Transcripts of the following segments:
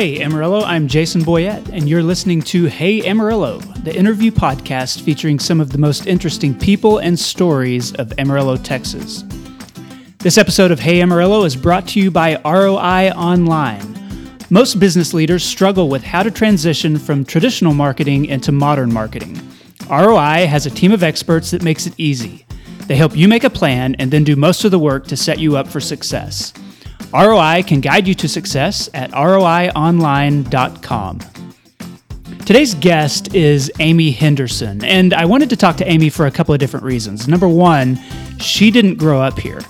Hey Amarillo, I'm Jason Boyett, and you're listening to Hey Amarillo, the interview podcast featuring some of the most interesting people and stories of Amarillo, Texas. This episode of Hey Amarillo is brought to you by ROI Online. Most business leaders struggle with how to transition from traditional marketing into modern marketing. ROI has a team of experts that makes it easy. They help you make a plan and then do most of the work to set you up for success. ROI can guide you to success at roionline.com. Today's guest is Amy Henderson, and I wanted to talk to Amy for a couple of different reasons. Number one, she didn't grow up here.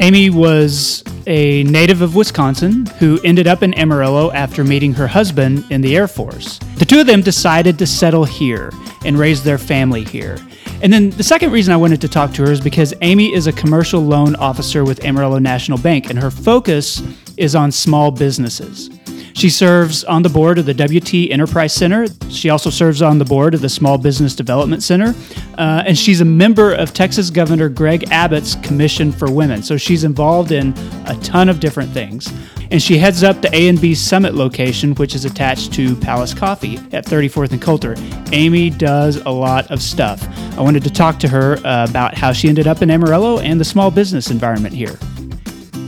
Amy was a native of Wisconsin who ended up in Amarillo after meeting her husband in the Air Force. The two of them decided to settle here and raise their family here. And then the second reason I wanted to talk to her is because Amy is a commercial loan officer with Amarillo National Bank, and her focus is on small businesses. She serves on the board of the WT Enterprise Center. She also serves on the board of the Small Business Development Center. Uh, and she's a member of Texas Governor Greg Abbott's Commission for Women. So she's involved in a ton of different things. And she heads up the ANB Summit location, which is attached to Palace Coffee at 34th and Coulter. Amy does a lot of stuff. I wanted to talk to her uh, about how she ended up in Amarillo and the small business environment here.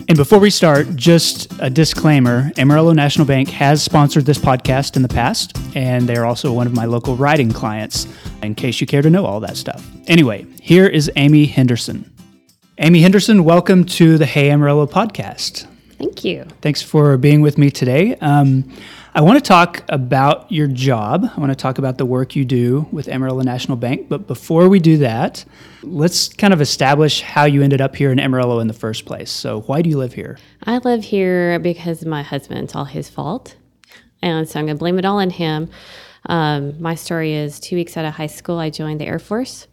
And before we start, just a disclaimer Amarillo National Bank has sponsored this podcast in the past, and they're also one of my local writing clients, in case you care to know all that stuff. Anyway, here is Amy Henderson. Amy Henderson, welcome to the Hey Amarillo podcast. Thank you. Thanks for being with me today. Um, I want to talk about your job. I want to talk about the work you do with Amarillo National Bank. But before we do that, let's kind of establish how you ended up here in Amarillo in the first place. So, why do you live here? I live here because my husband. It's all his fault. And so I'm going to blame it all on him. Um, my story is two weeks out of high school, I joined the Air Force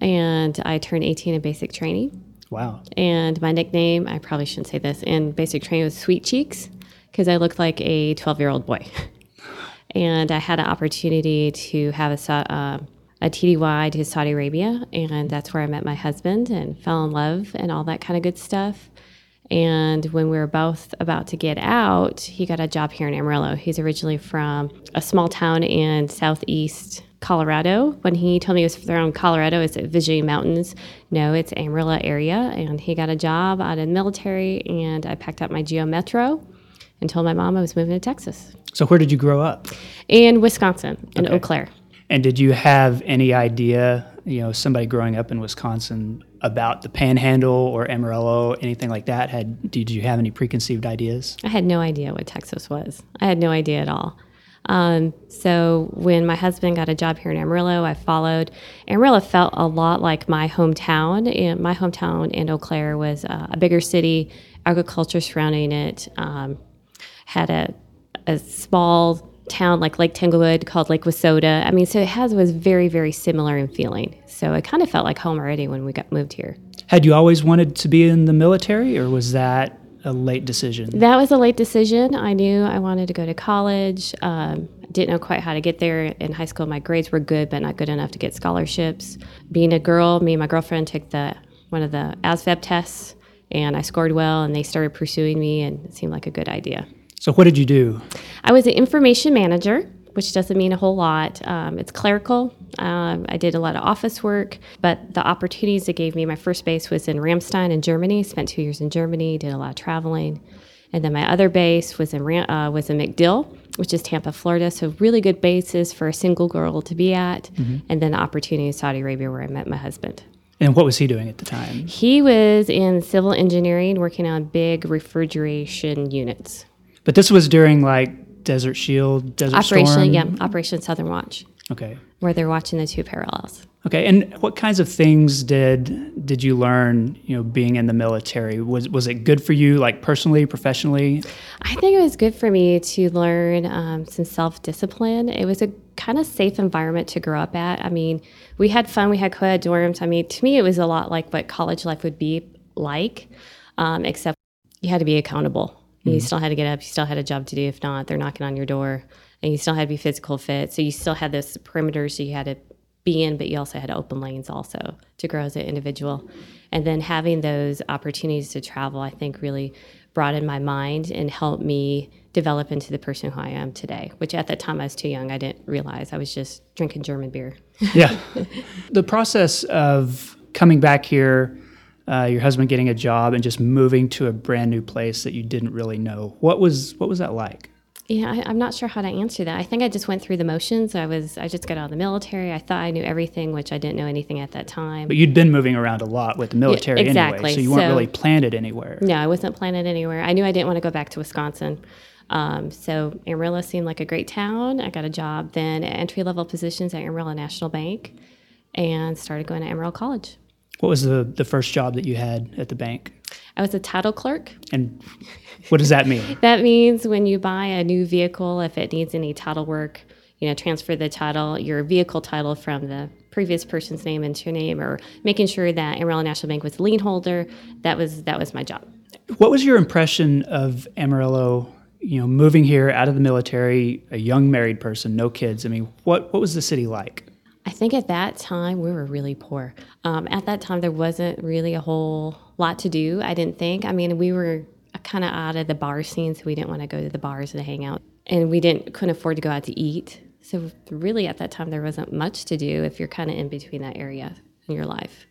and I turned 18 in basic training. Wow. And my nickname, I probably shouldn't say this, in basic training was Sweet Cheeks because I looked like a 12 year old boy. and I had an opportunity to have a, uh, a TDY to Saudi Arabia, and that's where I met my husband and fell in love and all that kind of good stuff. And when we were both about to get out, he got a job here in Amarillo. He's originally from a small town in southeast Colorado. When he told me he was from Colorado, it's Vigilant Mountains. No, it's Amarillo area. And he got a job out in the military, and I packed up my Geo Metro and told my mom I was moving to Texas. So, where did you grow up? In Wisconsin, in okay. Eau Claire. And did you have any idea, you know, somebody growing up in Wisconsin about the Panhandle or Amarillo, anything like that? Had did you have any preconceived ideas? I had no idea what Texas was. I had no idea at all. Um, so when my husband got a job here in Amarillo, I followed. Amarillo felt a lot like my hometown. And my hometown in Eau Claire was uh, a bigger city, agriculture surrounding it. Um, had a, a small town like Lake Tanglewood called Lake Wissota. I mean, so it has was very very similar in feeling. So it kind of felt like home already when we got moved here. Had you always wanted to be in the military, or was that a late decision? That was a late decision. I knew I wanted to go to college. Um, didn't know quite how to get there in high school. My grades were good, but not good enough to get scholarships. Being a girl, me and my girlfriend took the one of the ASVAB tests, and I scored well, and they started pursuing me, and it seemed like a good idea. So, what did you do? I was an information manager, which doesn't mean a whole lot. Um, it's clerical. Um, I did a lot of office work, but the opportunities it gave me, my first base was in Ramstein in Germany. Spent two years in Germany, did a lot of traveling. And then my other base was in uh, was in MacDill, which is Tampa, Florida. So really good bases for a single girl to be at. Mm-hmm. And then the opportunity in Saudi Arabia where I met my husband. And what was he doing at the time? He was in civil engineering, working on big refrigeration units. But this was during like Desert Shield, Desert Operation, Storm. yeah, Operation Southern Watch. Okay. Where they're watching the two parallels. Okay, and what kinds of things did did you learn? You know, being in the military was was it good for you, like personally, professionally? I think it was good for me to learn um, some self discipline. It was a kind of safe environment to grow up at. I mean, we had fun. We had co-ed dorms. I mean, to me, it was a lot like what college life would be like, um, except you had to be accountable. Mm-hmm. You still had to get up. You still had a job to do. If not, they're knocking on your door. And you still had to be physical fit. So you still had this perimeter. So you had to be in, but you also had open lanes also to grow as an individual. And then having those opportunities to travel, I think really broadened my mind and helped me develop into the person who I am today, which at that time I was too young. I didn't realize I was just drinking German beer. yeah. The process of coming back here, uh, your husband getting a job, and just moving to a brand new place that you didn't really know. What was what was that like? Yeah, I, am not sure how to answer that. I think I just went through the motions. I was, I just got out of the military. I thought I knew everything, which I didn't know anything at that time. But you'd been moving around a lot with the military yeah, exactly. anyway, so you weren't so, really planted anywhere. No, I wasn't planted anywhere. I knew I didn't want to go back to Wisconsin. Um, so Amarillo seemed like a great town. I got a job then at entry level positions at Amarillo National Bank, and started going to Amarillo College. What was the the first job that you had at the bank? I was a title clerk. And what does that mean? that means when you buy a new vehicle, if it needs any title work, you know, transfer the title, your vehicle title from the previous person's name into your name, or making sure that Amarillo National Bank was the lien holder. That was that was my job. What was your impression of Amarillo? You know, moving here out of the military, a young married person, no kids. I mean, what what was the city like? I think at that time we were really poor. Um, at that time, there wasn't really a whole lot to do. I didn't think. I mean, we were kind of out of the bar scene, so we didn't want to go to the bars and hang out, and we didn't couldn't afford to go out to eat. So really, at that time, there wasn't much to do if you're kind of in between that area in your life.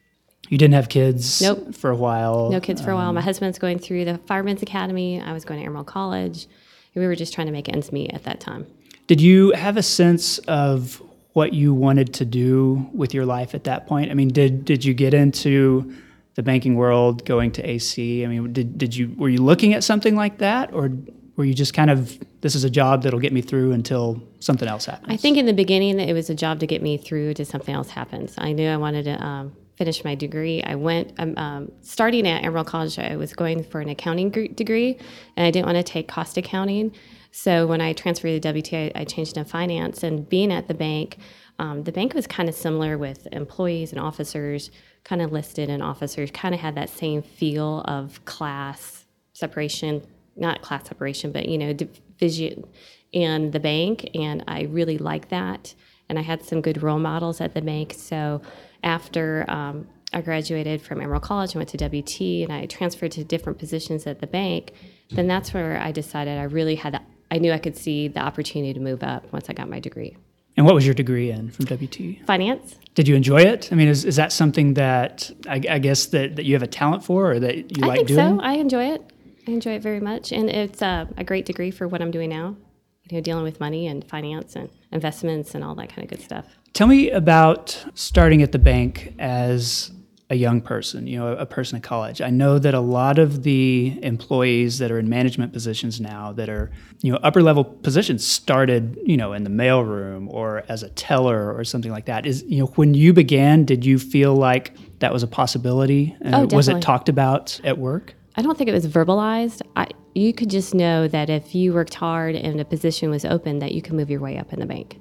You didn't have kids nope. for a while. No kids for a while. My um, husband's going through the Firemen's Academy. I was going to Amarillo College. We were just trying to make ends meet at that time. Did you have a sense of what you wanted to do with your life at that point? I mean, did did you get into the banking world going to AC? I mean, did did you were you looking at something like that or were you just kind of this is a job that'll get me through until something else happens? I think in the beginning it was a job to get me through to something else happens. I knew I wanted to um, finish my degree. I went um, um, starting at Amarillo College. I was going for an accounting degree, and I didn't want to take cost accounting. So when I transferred to WT, I, changed to finance. And being at the bank, um, the bank was kind of similar with employees and officers, kind of listed and officers, kind of had that same feel of class separation, not class separation, but you know, division in the bank. And I really liked that. And I had some good role models at the bank. So after um, I graduated from Amarillo College, I went to WT, and I transferred to different positions at the bank. Then that's where I decided I really had I knew I could see the opportunity to move up once I got my degree. And what was your degree in from WT? Finance. Did you enjoy it? I mean, is, is that something that I, I guess that, that you have a talent for or that you I like think doing? so. I enjoy it. I enjoy it very much. And it's uh, a great degree for what I'm doing now, you know, dealing with money and finance and investments and all that kind of good stuff. Tell me about starting at the bank as a young person, you know, a, person at college. I know that a lot of the employees that are in management positions now that are, you know, upper level positions started, you know, in the mailroom or as a teller or something like that. Is, you know, when you began, did you feel like that was a possibility? Uh, oh. Was it talked about at work? I don't think it was verbalized. I, you could just know that if you worked hard and a position was open, that you could move your way up in the bank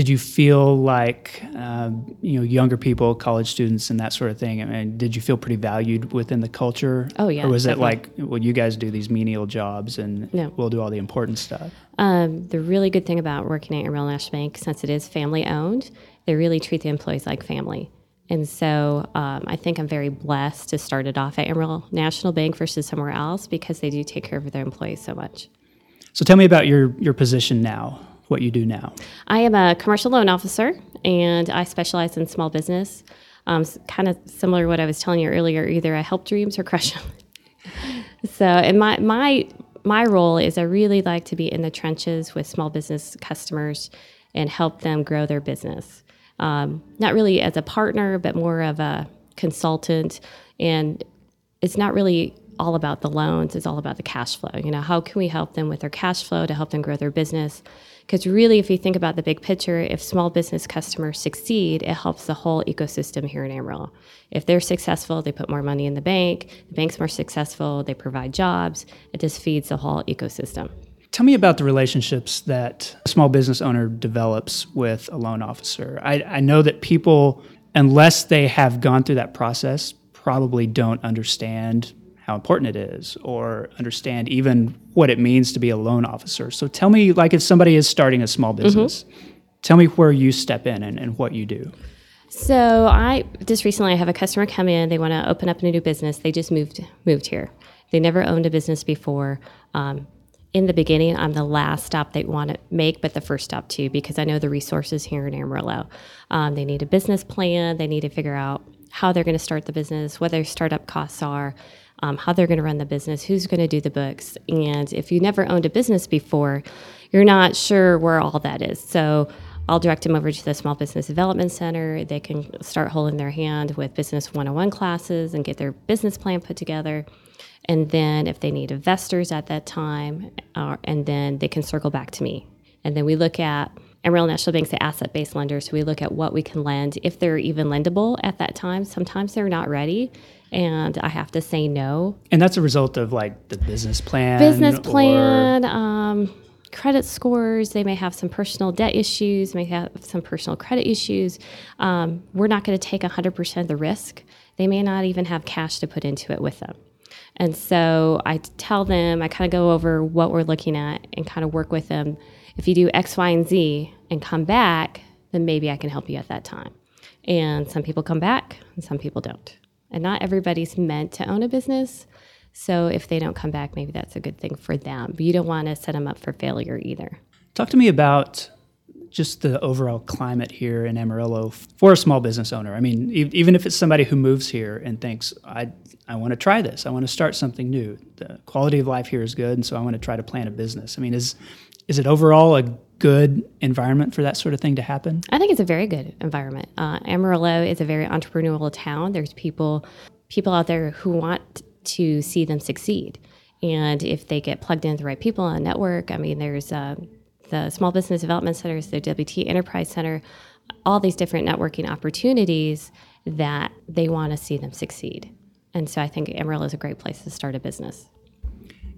did you feel like um, you know younger people, college students, and that sort of thing? I mean, did you feel pretty valued within the culture? Oh yeah. Or was definitely. it like, well, you guys do these menial jobs, and no. we'll do all the important stuff? Um, the really good thing about working at Amarillo National Bank, since it is family owned, they really treat the employees like family. And so um, I think I'm very blessed to start it off at Amarillo National Bank versus somewhere else because they do take care of their employees so much. So tell me about your your position now what you do now? I am a commercial loan officer and I specialize in small business. Um, kind of similar to what I was telling you earlier, either I help dreams or crush them. so, and my, my, my role is I really like to be in the trenches with small business customers and help them grow their business. Um, not really as a partner, but more of a consultant. And it's not really all about the loans, it's all about the cash flow. You know, how can we help them with their cash flow to help them grow their business? Because really, if you think about the big picture, if small business customers succeed, it helps the whole ecosystem here in Amarillo. If they're successful, they put more money in the bank, the bank's more successful, they provide jobs, it just feeds the whole ecosystem. Tell me about the relationships that a small business owner develops with a loan officer. I, I know that people, unless they have gone through that process, probably don't understand how important it is or understand even what it means to be a loan officer. So tell me, like, if somebody is starting a small mm-hmm. business, mm-hmm. tell me where you step in and, and what you do. So I just recently I have a customer come in. They want to open up a new business. They just moved moved here. They never owned a business before. Um, in the beginning, I'm the last stop they want to make, but the first stop too, because I know the resources here in Amarillo. Um, they need a business plan. They need to figure out how they're going to start the business, what their startup costs are, um, how they're going to run the business, who's going to do the books. And if you never owned a business before, you're not sure where all that is. So I'll direct them over to the Small Business Development Center. They can start holding their hand with business 101 classes and get their business plan put together. And then if they need investors at that time, uh, and then they can circle back to me. And then we look at Amarillo National Bank's the asset based lender, so we look at what we can lend if they're even lendable at that time. Sometimes they're not ready, and I have to say no. And that's a result of like the business plan. Business plan, um, credit scores. They may have some personal debt issues, may have some personal credit issues. Um, we're not going to take 100% of the risk. They may not even have cash to put into it with them. And so I tell them, I kind of go over what we're looking at and kind of work with them. If you do X, Y, and Z and come back, then maybe I can help you at that time. And some people come back and some people don't. And not everybody's meant to own a business. So if they don't come back, maybe that's a good thing for them. But you don't want to set them up for failure either. Talk to me about just the overall climate here in Amarillo for a small business owner. I mean, e- even if it's somebody who moves here and thinks, I, I want to try this, I want to start something new. The quality of life here is good, and so I want to try to plan a business. I mean, is, is it overall a good environment for that sort of thing to happen? I think it's a very good environment. Uh, Amarillo is a very entrepreneurial town. There's people, people out there who want to see them succeed. And if they get plugged into the right people on network, I mean, there's uh, the Small Business Development Centers, the WT Enterprise Center, all these different networking opportunities that they want to see them succeed. And so I think Amarillo is a great place to start a business.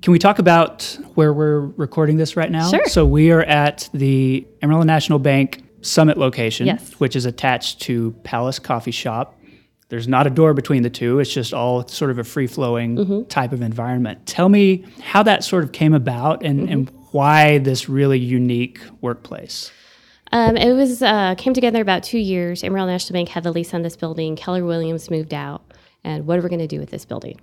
Can we talk about where we're recording this right now? Sure. So we are at the Amarillo National Bank Summit location, Yes. which is attached to Palace Coffee Shop. There's not a door between the two. It's just all sort of a free flowing Mm-hmm. type of environment. Tell me how that sort of came about and, and Mm-hmm. why this really unique workplace. Um, it was uh, came together about two years. Amarillo National Bank had the lease on this building. Keller Williams moved out, and what are we going to do with this building?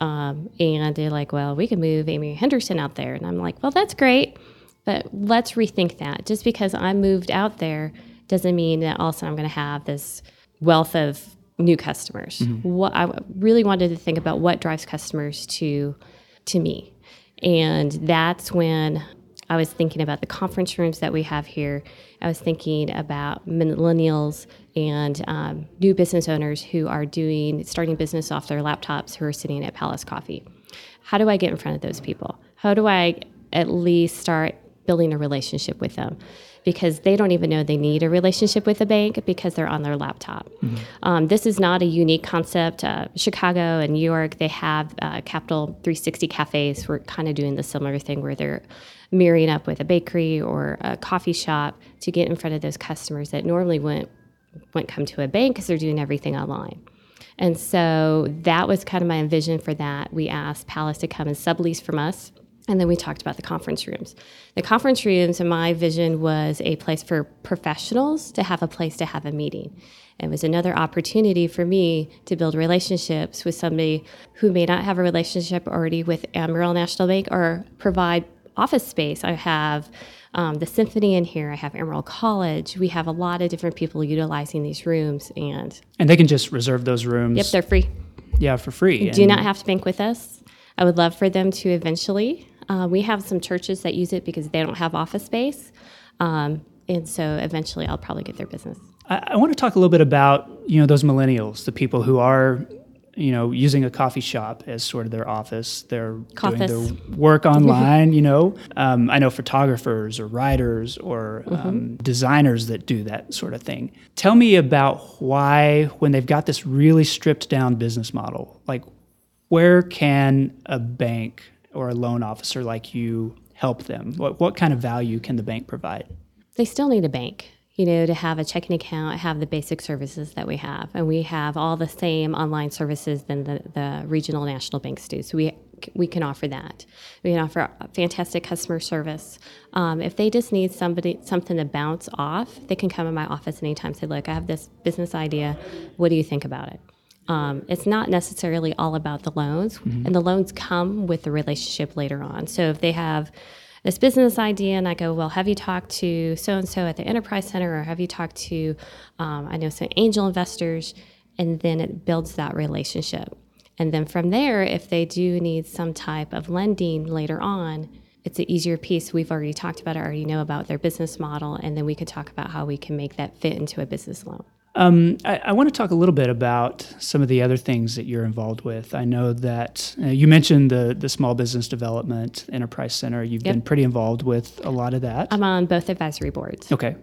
Um, and they're like, well, we can move Amy Henderson out there, and I'm like, well, that's great, but let's rethink that. Just because I moved out there doesn't mean that also I'm going to have this wealth of new customers. What I really wanted to think about what drives customers to to me, and that's when I was thinking about the conference rooms that we have here. I was thinking about millennials and um, new business owners who are doing starting business off their laptops who are sitting at Palace Coffee. How do I get in front of those people? How do I at least start building a relationship with them? Because they don't even know they need a relationship with a bank because they're on their laptop. Um, this is not a unique concept. Uh, Chicago and New York, they have uh, Capital 360 cafes. We're kind of doing the similar thing where they're mirroring up with a bakery or a coffee shop to get in front of those customers that normally wouldn't, wouldn't come to a bank because they're doing everything online. And so that was kind of my vision for that. We asked Palace to come and sublease from us. And then we talked about the conference rooms. The conference rooms, and my vision was a place for professionals to have a place to have a meeting. It was another opportunity for me to build relationships with somebody who may not have a relationship already with Amarillo National Bank or provide office space. I have um, the symphony in here. I have Amarillo College. We have a lot of different people utilizing these rooms, and And they can just reserve those rooms yep, they're free. yeah, for free. Do And- not have to bank with us. I would love for them to eventually. Uh, we have some churches that use it because they don't have office space, um, and so eventually I'll probably get their business. I, I want to talk a little bit about you know those millennials, the people who are you know using a coffee shop as sort of their office. They're doing their work online. you know, um, I know photographers or writers or um, designers that do that sort of thing. Tell me about why when they've got this really stripped down business model, like where can a bank or a loan officer like you help them? What what kind of value can the bank provide? They still need a bank, you know, to have a checking account, have the basic services that we have, and we have all the same online services than the, the regional national banks do. So we we can offer that. We can offer fantastic customer service. Um, if they just need somebody something to bounce off, they can come in my office anytime. Say, look, I have this business idea. What do you think about it? Um, it's not necessarily all about the loans, and the loans come with the relationship later on. So if they have this business idea, and I go, well, have you talked to so and so at the Enterprise Center, or have you talked to, um, I know some angel investors, and then it builds that relationship. And then from there, if they do need some type of lending later on, it's an easier piece. We've already talked about it, already know about their business model, and then we could talk about how we can make that fit into a business loan. Um, I, I want to talk a little bit about some of the other things that you're involved with. I know that uh, you mentioned the the Small Business Development Enterprise Center. You've Yep. been pretty involved with a lot of that. I'm on both advisory boards. Okay.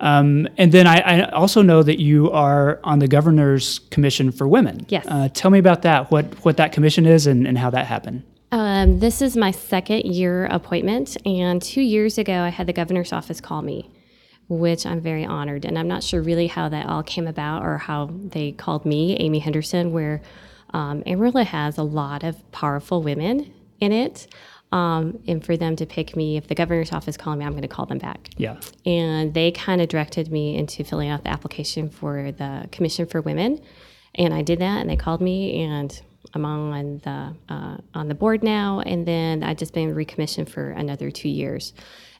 Um, and then I, I also know that you are on the Governor's Commission for Women. Yes. Uh, tell me about that. What what that commission is and, and how that happened. Um, this is my second year appointment, and two years ago, I had the governor's office call me, which I'm very honored. And I'm not sure really how that all came about or how they called me, Amy Henderson, where um, Amarillo has a lot of powerful women in it. Um, and for them to pick me, if the governor's office called me, I'm going to call them back. Yeah. and they kind of directed me into filling out the application for the Commission for Women, and I did that, and they called me, and I'm on the uh, on the board now, and then I've just been recommissioned for another two years.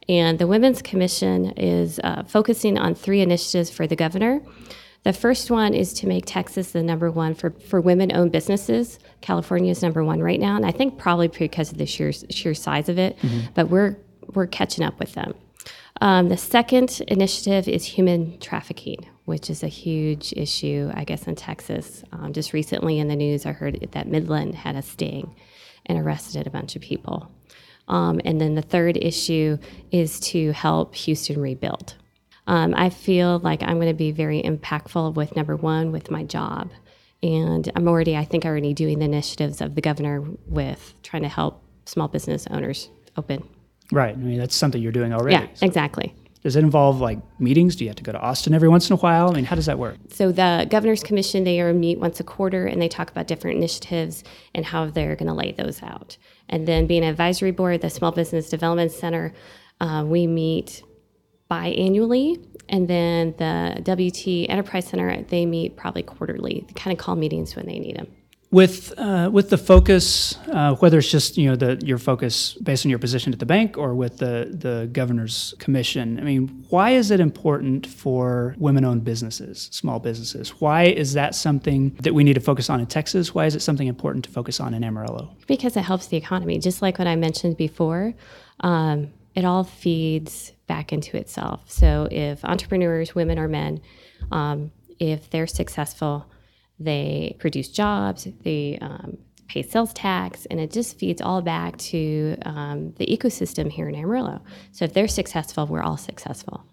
And the Women's Commission is uh, focusing on three initiatives for the governor. The first one is to make Texas the number one for, for women owned businesses. California is number one right now, and I think probably because of the sheer, sheer size of it, but we're, we're catching up with them. Um, the second initiative is human trafficking, which is a huge issue, I guess, in Texas. Um, just recently in the news, I heard that Midland had a sting and arrested a bunch of people. Um, and then the third issue is to help Houston rebuild. Um, I feel like I'm going to be very impactful with number one, with my job. And I'm already, I think, already doing the initiatives of the governor with trying to help small business owners open. Right. I mean, that's something you're doing already. Yeah, exactly. Does it involve like meetings? Do you have to go to Austin every once in a while? I mean, how does that work? So the governor's commission they are meet once a quarter and they talk about different initiatives and how they're going to lay those out. And then being an advisory board, the Small Business Development Center, uh, we meet biannually, and then the WT Enterprise Center they meet probably quarterly. They kind of call meetings when they need them. With uh, with the focus, uh, whether it's just you know the your focus based on your position at the bank or with the the governor's commission. I mean, why is it important for women-owned businesses, small businesses? Why is that something that we need to focus on in Texas? Why is it something important to focus on in Amarillo? because it helps the economy. Just like what I mentioned before, um, it all feeds back into itself. So if entrepreneurs, women or men, um, if they're successful, they produce jobs, they um, pay sales tax, and it just feeds all back to um, the ecosystem here in Amarillo. So if they're successful, we're all successful.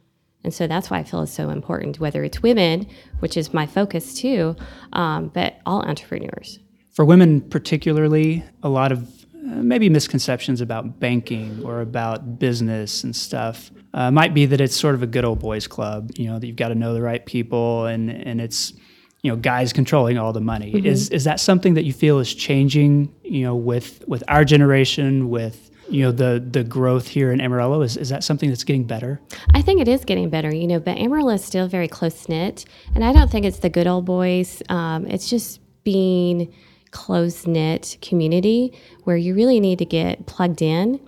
And so that's why I feel it's so important, whether it's women, which is my focus too, um, but all entrepreneurs. For women, particularly, a lot of uh, maybe misconceptions about banking or about business and stuff uh, might be that it's sort of a good old boys club. You know, that you've got to know the right people, and and it's you know guys controlling all the money. Is is that something that you feel is changing? You know, with with our generation, with you know the the growth here in Amarillo, is is that something that's getting better? I think it is getting better, you know, but Amarillo is still very close knit. And I don't think it's the good old boys. Um, it's just being close knit community where you really need to get plugged in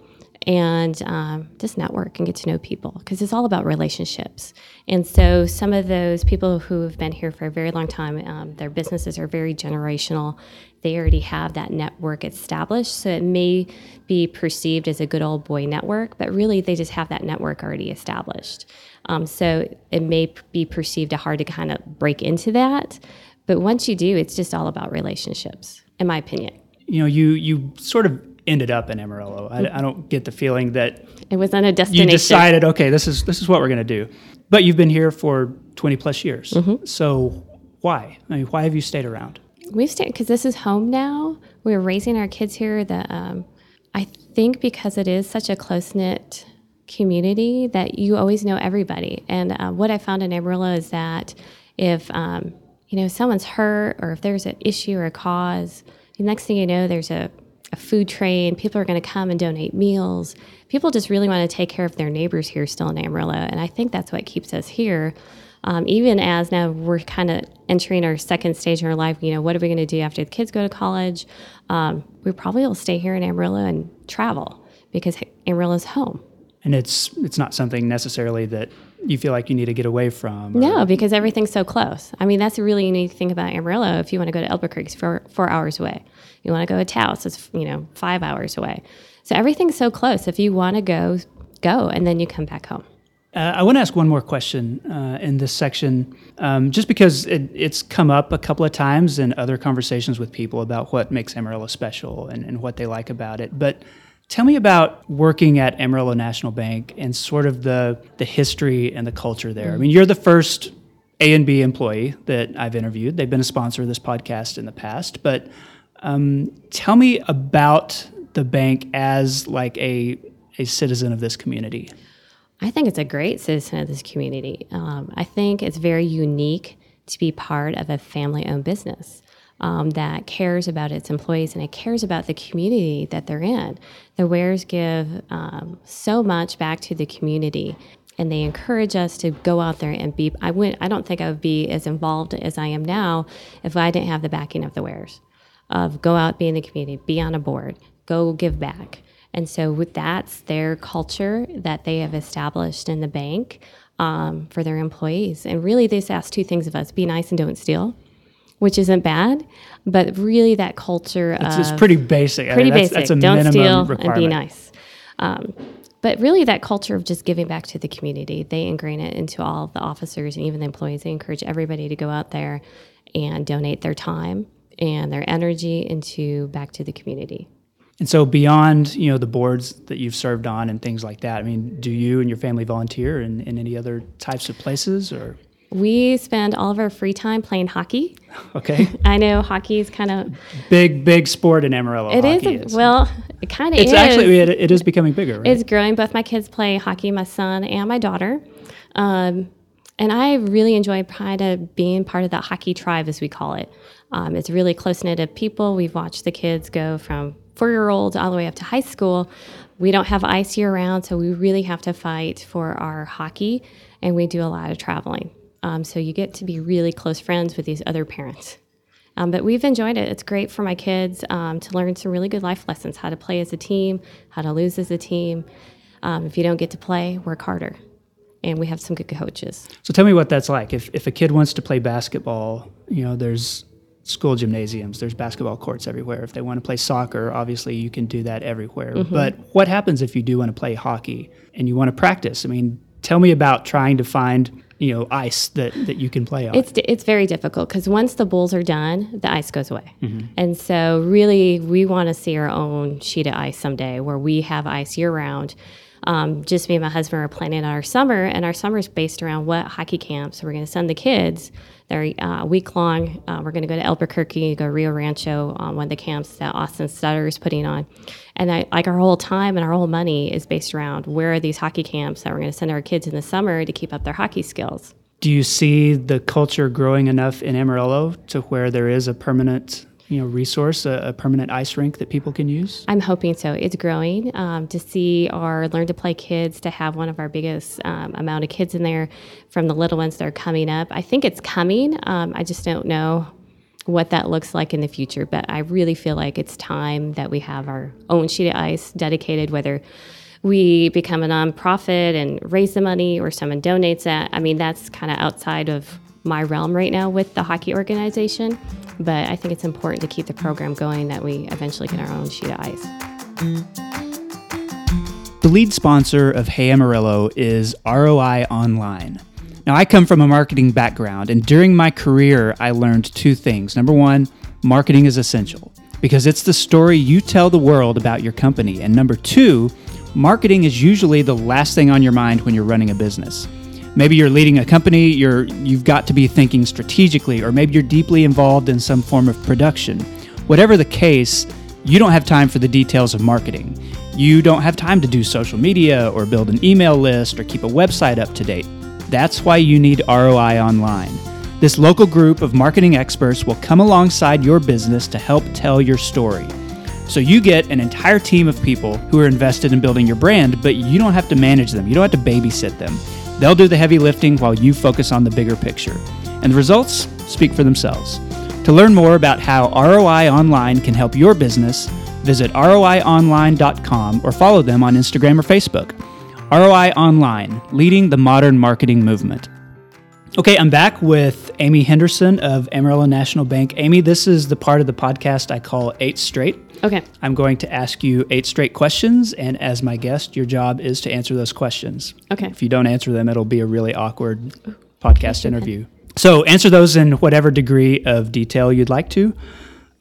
and um, just network and get to know people because it's all about relationships. And so some of those people who have been here for a very long time, um, their businesses are very generational. They already have that network established. So it may be perceived as a good old boy network, but really they just have that network already established. Um, so it may be perceived hard to kind of break into that. But once you do, it's just all about relationships, in my opinion. You know, you you sort of ended up in Amarillo. I, I don't get the feeling that It was on a destination. you decided, okay, this is this is what we're going to do. But you've been here for 20 plus years. So why? I mean, why have you stayed around? We've stayed because this is home now. We're raising our kids here. That um, I think because it is such a close knit community that you always know everybody. And uh, what I found in Amarillo is that if um, you know someone's hurt or if there's an issue or a cause, the next thing you know, there's a a food train. People are going to come and donate meals. People just really want to take care of their neighbors here still in Amarillo. And I think that's what keeps us here. Um, even as now we're kind of entering our second stage in our life, you know, what are we going to do after the kids go to college? Um, we probably will stay here in Amarillo and travel because Amarillo's home. And it's it's not something necessarily that you feel like you need to get away from. or- No, because everything's so close. I mean, that's a really unique thing about Amarillo. If you want to go to Albuquerque, it's four, four hours away. You want to go to Taos, it's you know five hours away. So everything's so close. If you want to go, go, and then you come back home. Uh, I want to ask one more question uh, in this section, um, just because it, it's come up a couple of times in other conversations with people about what makes Amarillo special and, and what they like about it. But tell me about working at Amarillo National Bank and sort of the the history and the culture there. I mean, you're the first ANB employee that I've interviewed. They've been a sponsor of this podcast in the past, but um, tell me about the bank as like a a citizen of this community. I think it's a great citizen of this community. Um, I think it's very unique to be part of a family owned business um, that cares about its employees and it cares about the community that they're in. The Wares give um, so much back to the community. And they encourage us to go out there and be. I went. I don't think I would be as involved as I am now if I didn't have the backing of the Wares. Of go out, be in the community, be on a board, go give back. And so that's their culture that they have established in the bank um, for their employees. And really, just ask two things of us: be nice and don't steal, which isn't bad, but really that culture It's, of it's pretty basic. I pretty mean, that's, basic. That's a don't minimum steal requirement. and be nice. Um, but really, that culture of just giving back to the community, they ingrain it into all of the officers and even the employees. They encourage everybody to go out there and donate their time and their energy into back to the community. And so beyond, you know, the boards that you've served on and things like that, I mean, do you and your family volunteer in, in any other types of places or We spend all of our free time playing hockey. okay. I know hockey is kind of big, big sport in Amarillo. it is a, well, it kind of it's is. actually it, it is becoming bigger, right? It's growing. Both my kids play hockey, my son and my daughter. Um, and I really enjoy kind of being part of that hockey tribe, as we call it. Um, it's really close knit of people. We've watched the kids go from four year olds all the way up to high school. We don't have ice year round, so we really have to fight for our hockey, and we do a lot of traveling. Um, so you get to be really close friends with these other parents. Um, but we've enjoyed it. It's great for my kids um, to learn some really good life lessons how to play as a team, how to lose as a team. Um, if you don't get to play, work harder. And we have some good coaches. so tell me what that's like. If if a kid wants to play basketball, you know, there's school gymnasiums, there's basketball courts everywhere. If they want to play soccer, obviously you can do that everywhere. Mm-hmm. But what happens if you do want to play hockey and you want to practice? I mean, tell me about trying to find, you know, ice that, that you can play on. It's, it's very difficult because once the bulls are done, the ice goes away. Mm-hmm. And so, really, we want to see our own sheet of ice someday where we have ice year round. Um, just me and my husband are planning our summer, and our summer is based around what hockey camps we're going to send the kids. They're uh, week long. Uh, we're going to go to Albuquerque, go to Rio Rancho on one of the camps that Austin Stutter is putting on. And I, like our whole time and our whole money is based around where are these hockey camps that we're going to send our kids in the summer to keep up their hockey skills. Do you see the culture growing enough in Amarillo to where there is a permanent, you know, resource, a, a permanent ice rink that people can use? I'm hoping so. It's growing um, to see our learn to play kids to have one of our biggest um, amount of kids in there from the little ones that are coming up. I think it's coming. Um, I just don't know what that looks like in the future, but I really feel like it's time that we have our own sheet of ice dedicated, whether we become a nonprofit and raise the money or someone donates that. I mean, that's kind of outside of my realm right now with the hockey organization, but I think it's important to keep the program going that we eventually get our own sheet of ice. The lead sponsor of Hey Amarillo is ROI Online. Now, I come from a marketing background, and during my career, I learned two things. Number one, marketing is essential because it's the story you tell the world about your company. And number two, marketing is usually the last thing on your mind when you're running a business. Maybe you're leading a company, you're you've got to be thinking strategically, or maybe you're deeply involved in some form of production. Whatever the case, you don't have time for the details of marketing. You don't have time to do social media or build an email list or keep a website up to date. That's why you need ROI Online. This local group of marketing experts will come alongside your business to help tell your story. So you get an entire team of people who are invested in building your brand, but you don't have to manage them. You don't have to babysit them. They'll do the heavy lifting while you focus on the bigger picture. And the results speak for themselves. To learn more about how ROI Online can help your business, visit roionline.com or follow them on Instagram or Facebook. ROI Online, leading the modern marketing movement. Okay, I'm back with Amy Henderson of Amarillo National Bank. Amy, this is the part of the podcast I call Eight Straight. Okay. I'm going to ask you eight straight questions, and as my guest, your job is to answer those questions. Okay. If you don't answer them, it'll be a really awkward podcast interview. So answer those in whatever degree of detail you'd like to.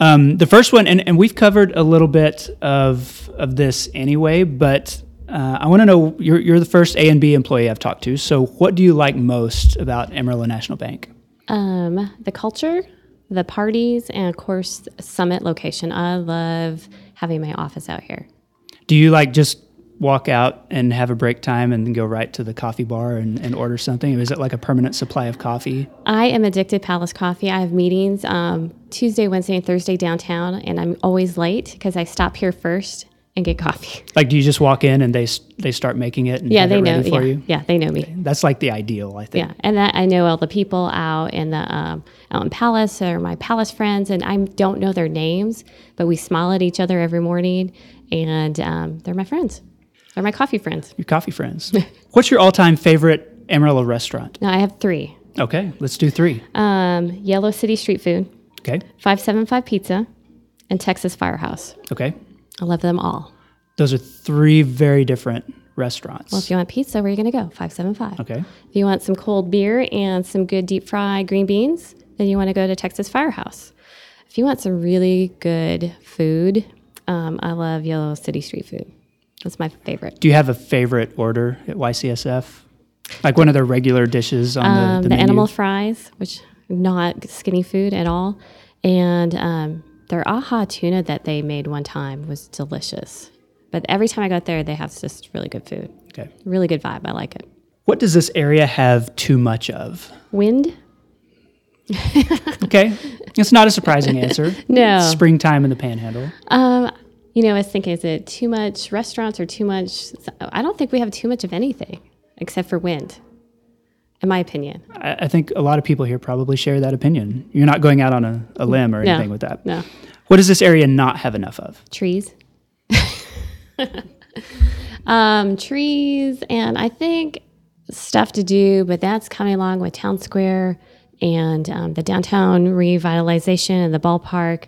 Um, the first one, and, and we've covered a little bit of of this anyway, but uh, I want to know you're, you're the first ANB employee I've talked to. So what do you like most about Amarillo National Bank? Um, the culture, the parties, and of course, Summit location. I love having my office out here. Do you like just walk out and have a break time and then go right to the coffee bar and, and order something? Or is it like a permanent supply of coffee? I am addicted to Palace Coffee. I have meetings um, Tuesday, Wednesday, and Thursday downtown, and I'm always late because I stop here first and get coffee. Like, do you just walk in and they they start making it and Yeah, they it know. ready for yeah, you? yeah, they know me. That's like the ideal, I think. Yeah, and that I know all the people out in the um, out in Palace or my Palace friends, and I don't know their names, but we smile at each other every morning, and um, they're my friends. They're my coffee friends. Your coffee friends. What's your all time favorite Amarillo restaurant? Now I have three: Okay, let's do three. um, Yellow City Street Food, Okay, Five Seven Five Pizza, and Texas Firehouse. okay. I love them all. Those are three very different restaurants. Well, if you want pizza, where are you going to go? Five Seven Five. okay. If you want some cold beer and some good deep fried green beans, then you want to go to Texas Firehouse. If you want some really good food, um, I love Yellow City Street Food. That's my favorite. Do you have a favorite order at YCSF? Like one of their regular dishes on Um, the, the the, animal fries, which not skinny food at all, and um, their ahi tuna that they made one time was delicious. But every time I go there, they have just really good food, Okay. really good vibe. I like it. What does this area have too much of? Wind? Okay, it's not a surprising answer. No. Springtime in the Panhandle. Um, you know, I was thinking, is it too much restaurants or too much? I don't think we have too much of anything except for wind, in my opinion. I, I think a lot of people here probably share that opinion. You're not going out on a, a limb or No. anything with that. No What does this area not have enough of? trees. um, trees, and I think stuff to do, but that's coming along with Town Square and um, the downtown revitalization and the ballpark.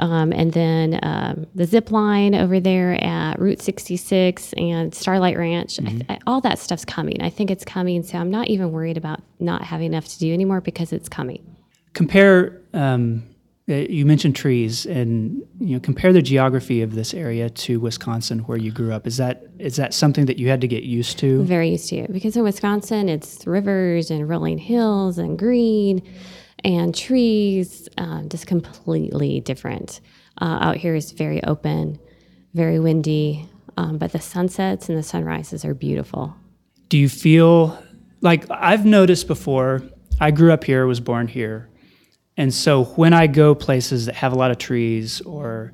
Um, and then um, the zip line over there at Route 66 and Starlight Ranch. I th- I, all that stuff's coming. I think it's coming. So I'm not even worried about not having enough to do anymore because it's coming. Compare. Um, uh, you mentioned trees, and you know, compare the geography of this area to Wisconsin, where you grew up. Is that is that something that you had to get used to? very used to it because in Wisconsin it's rivers and rolling hills and green and trees, um, just completely different. Uh, out here is very open, very windy, um, but the sunsets and the sunrises are beautiful. Do you feel like I've noticed before? I grew up here, was born here, and so when I go places that have a lot of trees or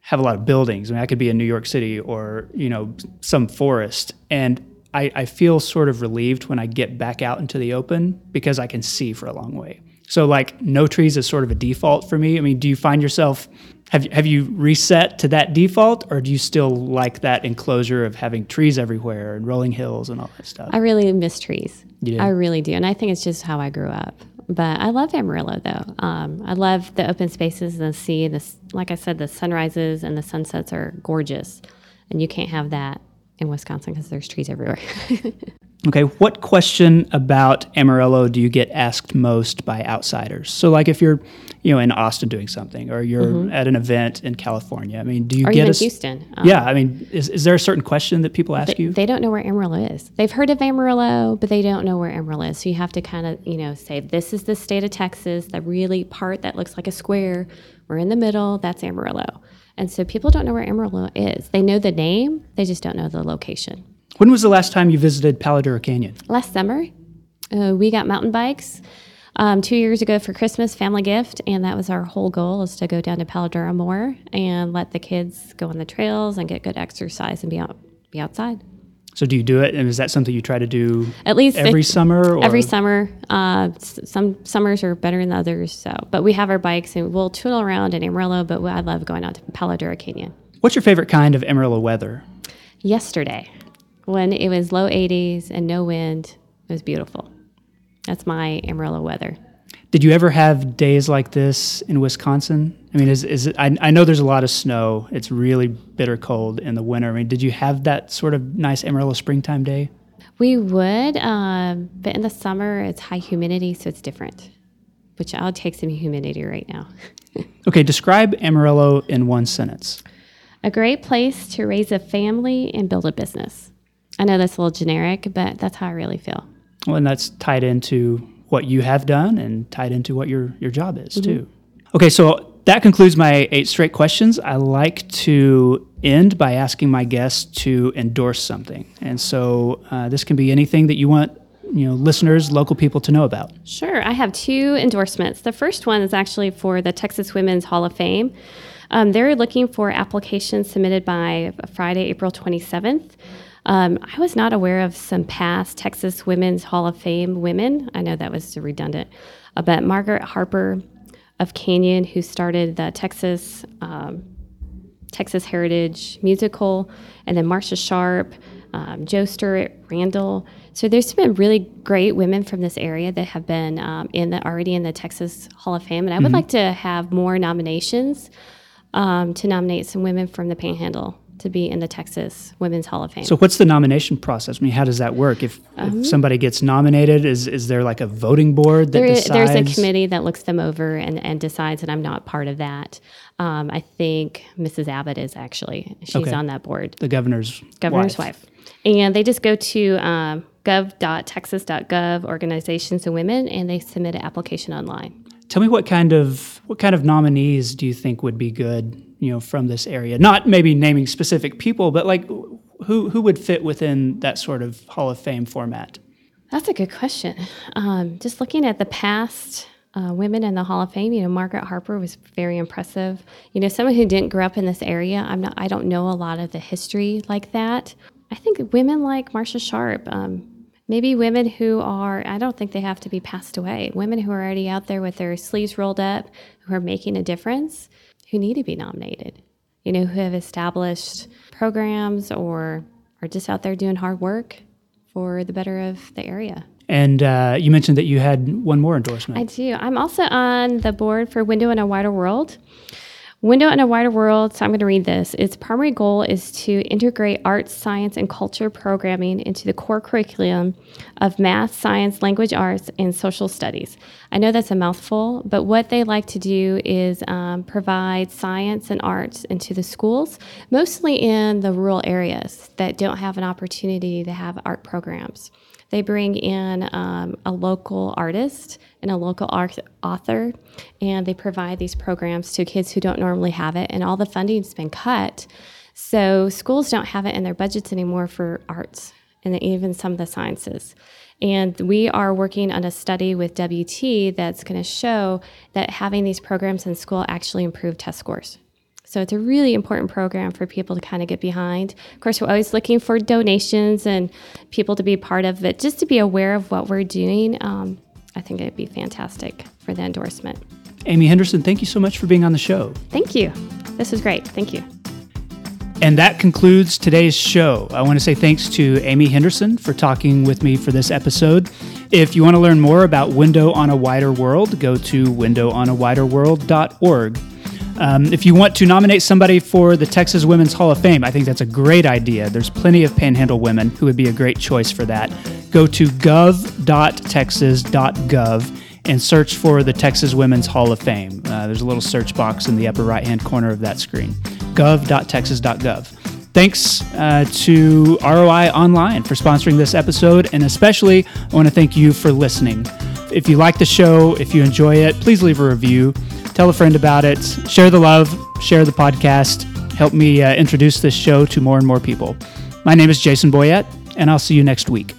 have a lot of buildings, I mean, I could be in New York City or you know some forest, and I, I feel sort of relieved when I get back out into the open because I can see for a long way. So like no trees is sort of a default for me. I mean, do you find yourself have have you reset to that default, or do you still like that enclosure of having trees everywhere and rolling hills and all that stuff? I really miss trees. You do? I really do. And I think it's just how I grew up. But I love Amarillo though. Um, I love the open spaces and the sea. And the, like I said, the sunrises and the sunsets are gorgeous. And you can't have that in Wisconsin because there's trees everywhere. Okay, what question about Amarillo do you get asked most by outsiders? So, like if you're, you know, in Austin doing something, or you're at an event in California. I mean, do you or get even a Houston. Um, Yeah, I mean, is, is there a certain question that people ask they, you? they don't know where Amarillo is. They've heard of Amarillo, but they don't know where Amarillo is. So you have to kind of, you know, say this is the state of Texas, the really part that looks like a square. We're in the middle. That's Amarillo. And so people don't know where Amarillo is. They know the name, they just don't know the location. When was the last time you visited Palo Duro Canyon? Last summer, uh, we got mountain bikes. Um, two years ago for Christmas, family gift, and that was our whole goal is to go down to Palo Duro more and let the kids go on the trails and get good exercise and be out, be outside. So do you do it, and is that something you try to do At least every summer? Or? Every summer, uh, some summers are better than others. So, but we have our bikes and we'll twiddle around in Amarillo. But I love going out to Palo Duro Canyon. What's your favorite kind of Amarillo weather? Yesterday, when it was low 80s and no wind, it was beautiful. That's my Amarillo weather. Did you ever have days like this in Wisconsin? I mean, is, is it, I, I know there's a lot of snow. It's really bitter cold in the winter. I mean, did you have that sort of nice Amarillo springtime day? We would, um, but in the summer it's high humidity, so it's different. Which I'll take some humidity right now. Okay, describe Amarillo in one sentence. A great place to raise a family and build a business. I know that's a little generic, but that's how I really feel. Well, and that's tied into what you have done and tied into what your, your job is, too. Okay, so that concludes my eight straight questions. I like to end by asking my guests to endorse something. And so uh, this can be anything that you want you know listeners local people to know about Sure. I have two endorsements. The first one is actually for the Texas Women's Hall of Fame. Um, they're looking for applications submitted by Friday, April 27th. Um, I was not aware of some past Texas Women's Hall of Fame women. I know that was redundant, uh, but Margaret Harper of Canyon, who started the Texas um, Texas Heritage Musical, and then Marsha Sharp, um, Jo Stewart, Randel. So there's been really great women from this area that have been um, in the already in the Texas Hall of Fame, and I would like to have more nominations um, to nominate some women from the Panhandle to be in the Texas Women's Hall of Fame. so what's the nomination process i mean how does that work if, if somebody gets nominated is, is there like a voting board that There, decides there's a committee that looks them over and, and decides, and I'm not part of that. Um, I think Mrs. Abbott is actually she's Okay. on that board. the governor's governor's wife. And they just go to um, gov.texas.gov organizations and women and they submit an application online. Tell me what kind of what kind of nominees do you think would be good, you know, from this area? Not maybe naming specific people, but like who who would fit within that sort of Hall of Fame format? That's a good question. Um, just looking at the past uh, women in the Hall of Fame, you know, Margaret Harper was very impressive. You know, someone who didn't grow up in this area, I'm not, I don't know a lot of the history like that. I think women like Marsha Sharp, um, maybe women who are, I don't think they have to be passed away. Women who are already out there with their sleeves rolled up, who are making a difference, who need to be nominated. You know, who have established programs or are just out there doing hard work for the better of the area. And uh, you mentioned that you had one more endorsement. I do. I'm also on the board for Window in a Wider World. Window in a Wider World, so I'm going to read this. Its primary goal is to integrate arts, science, and culture programming into the core curriculum of math, science, language arts, and social studies. I know that's a mouthful, but what they like to do is um, provide science and arts into the schools, mostly in the rural areas that don't have an opportunity to have art programs. They bring in um, a local artist and a local art author, and they provide these programs to kids who don't normally have it. And all the funding's been cut, so schools don't have it in their budgets anymore for arts and even some of the sciences. And we are working on a study with WT that's going to show that having these programs in school actually improve test scores. So it's a really important program for people to kind of get behind. Of course, we're always looking for donations and people to be part of it, just to be aware of what we're doing. Um, I think it'd be fantastic for the endorsement. Amy Henderson, thank you so much for being on the show. Thank you. This was great. Thank you. And that concludes today's show. I want to say thanks to Amy Henderson for talking with me for this episode. If you want to learn more about Window on a Wider World, go to windowоnawiderworld.org. Um, if you want to nominate somebody for the Texas Women's Hall of Fame, I think that's a great idea. There's plenty of panhandle women who would be a great choice for that. Go to gov.texas.gov and search for the Texas Women's Hall of Fame. Uh, there's a little search box in the upper right hand corner of that screen. gov.texas.gov. Thanks uh, to ROI Online for sponsoring this episode, and especially I want to thank you for listening. If you like the show, if you enjoy it, please leave a review. Tell a friend about it. Share the love, share the podcast. Help me uh, introduce this show to more and more people. My name is Jason Boyett, and I'll see you next week.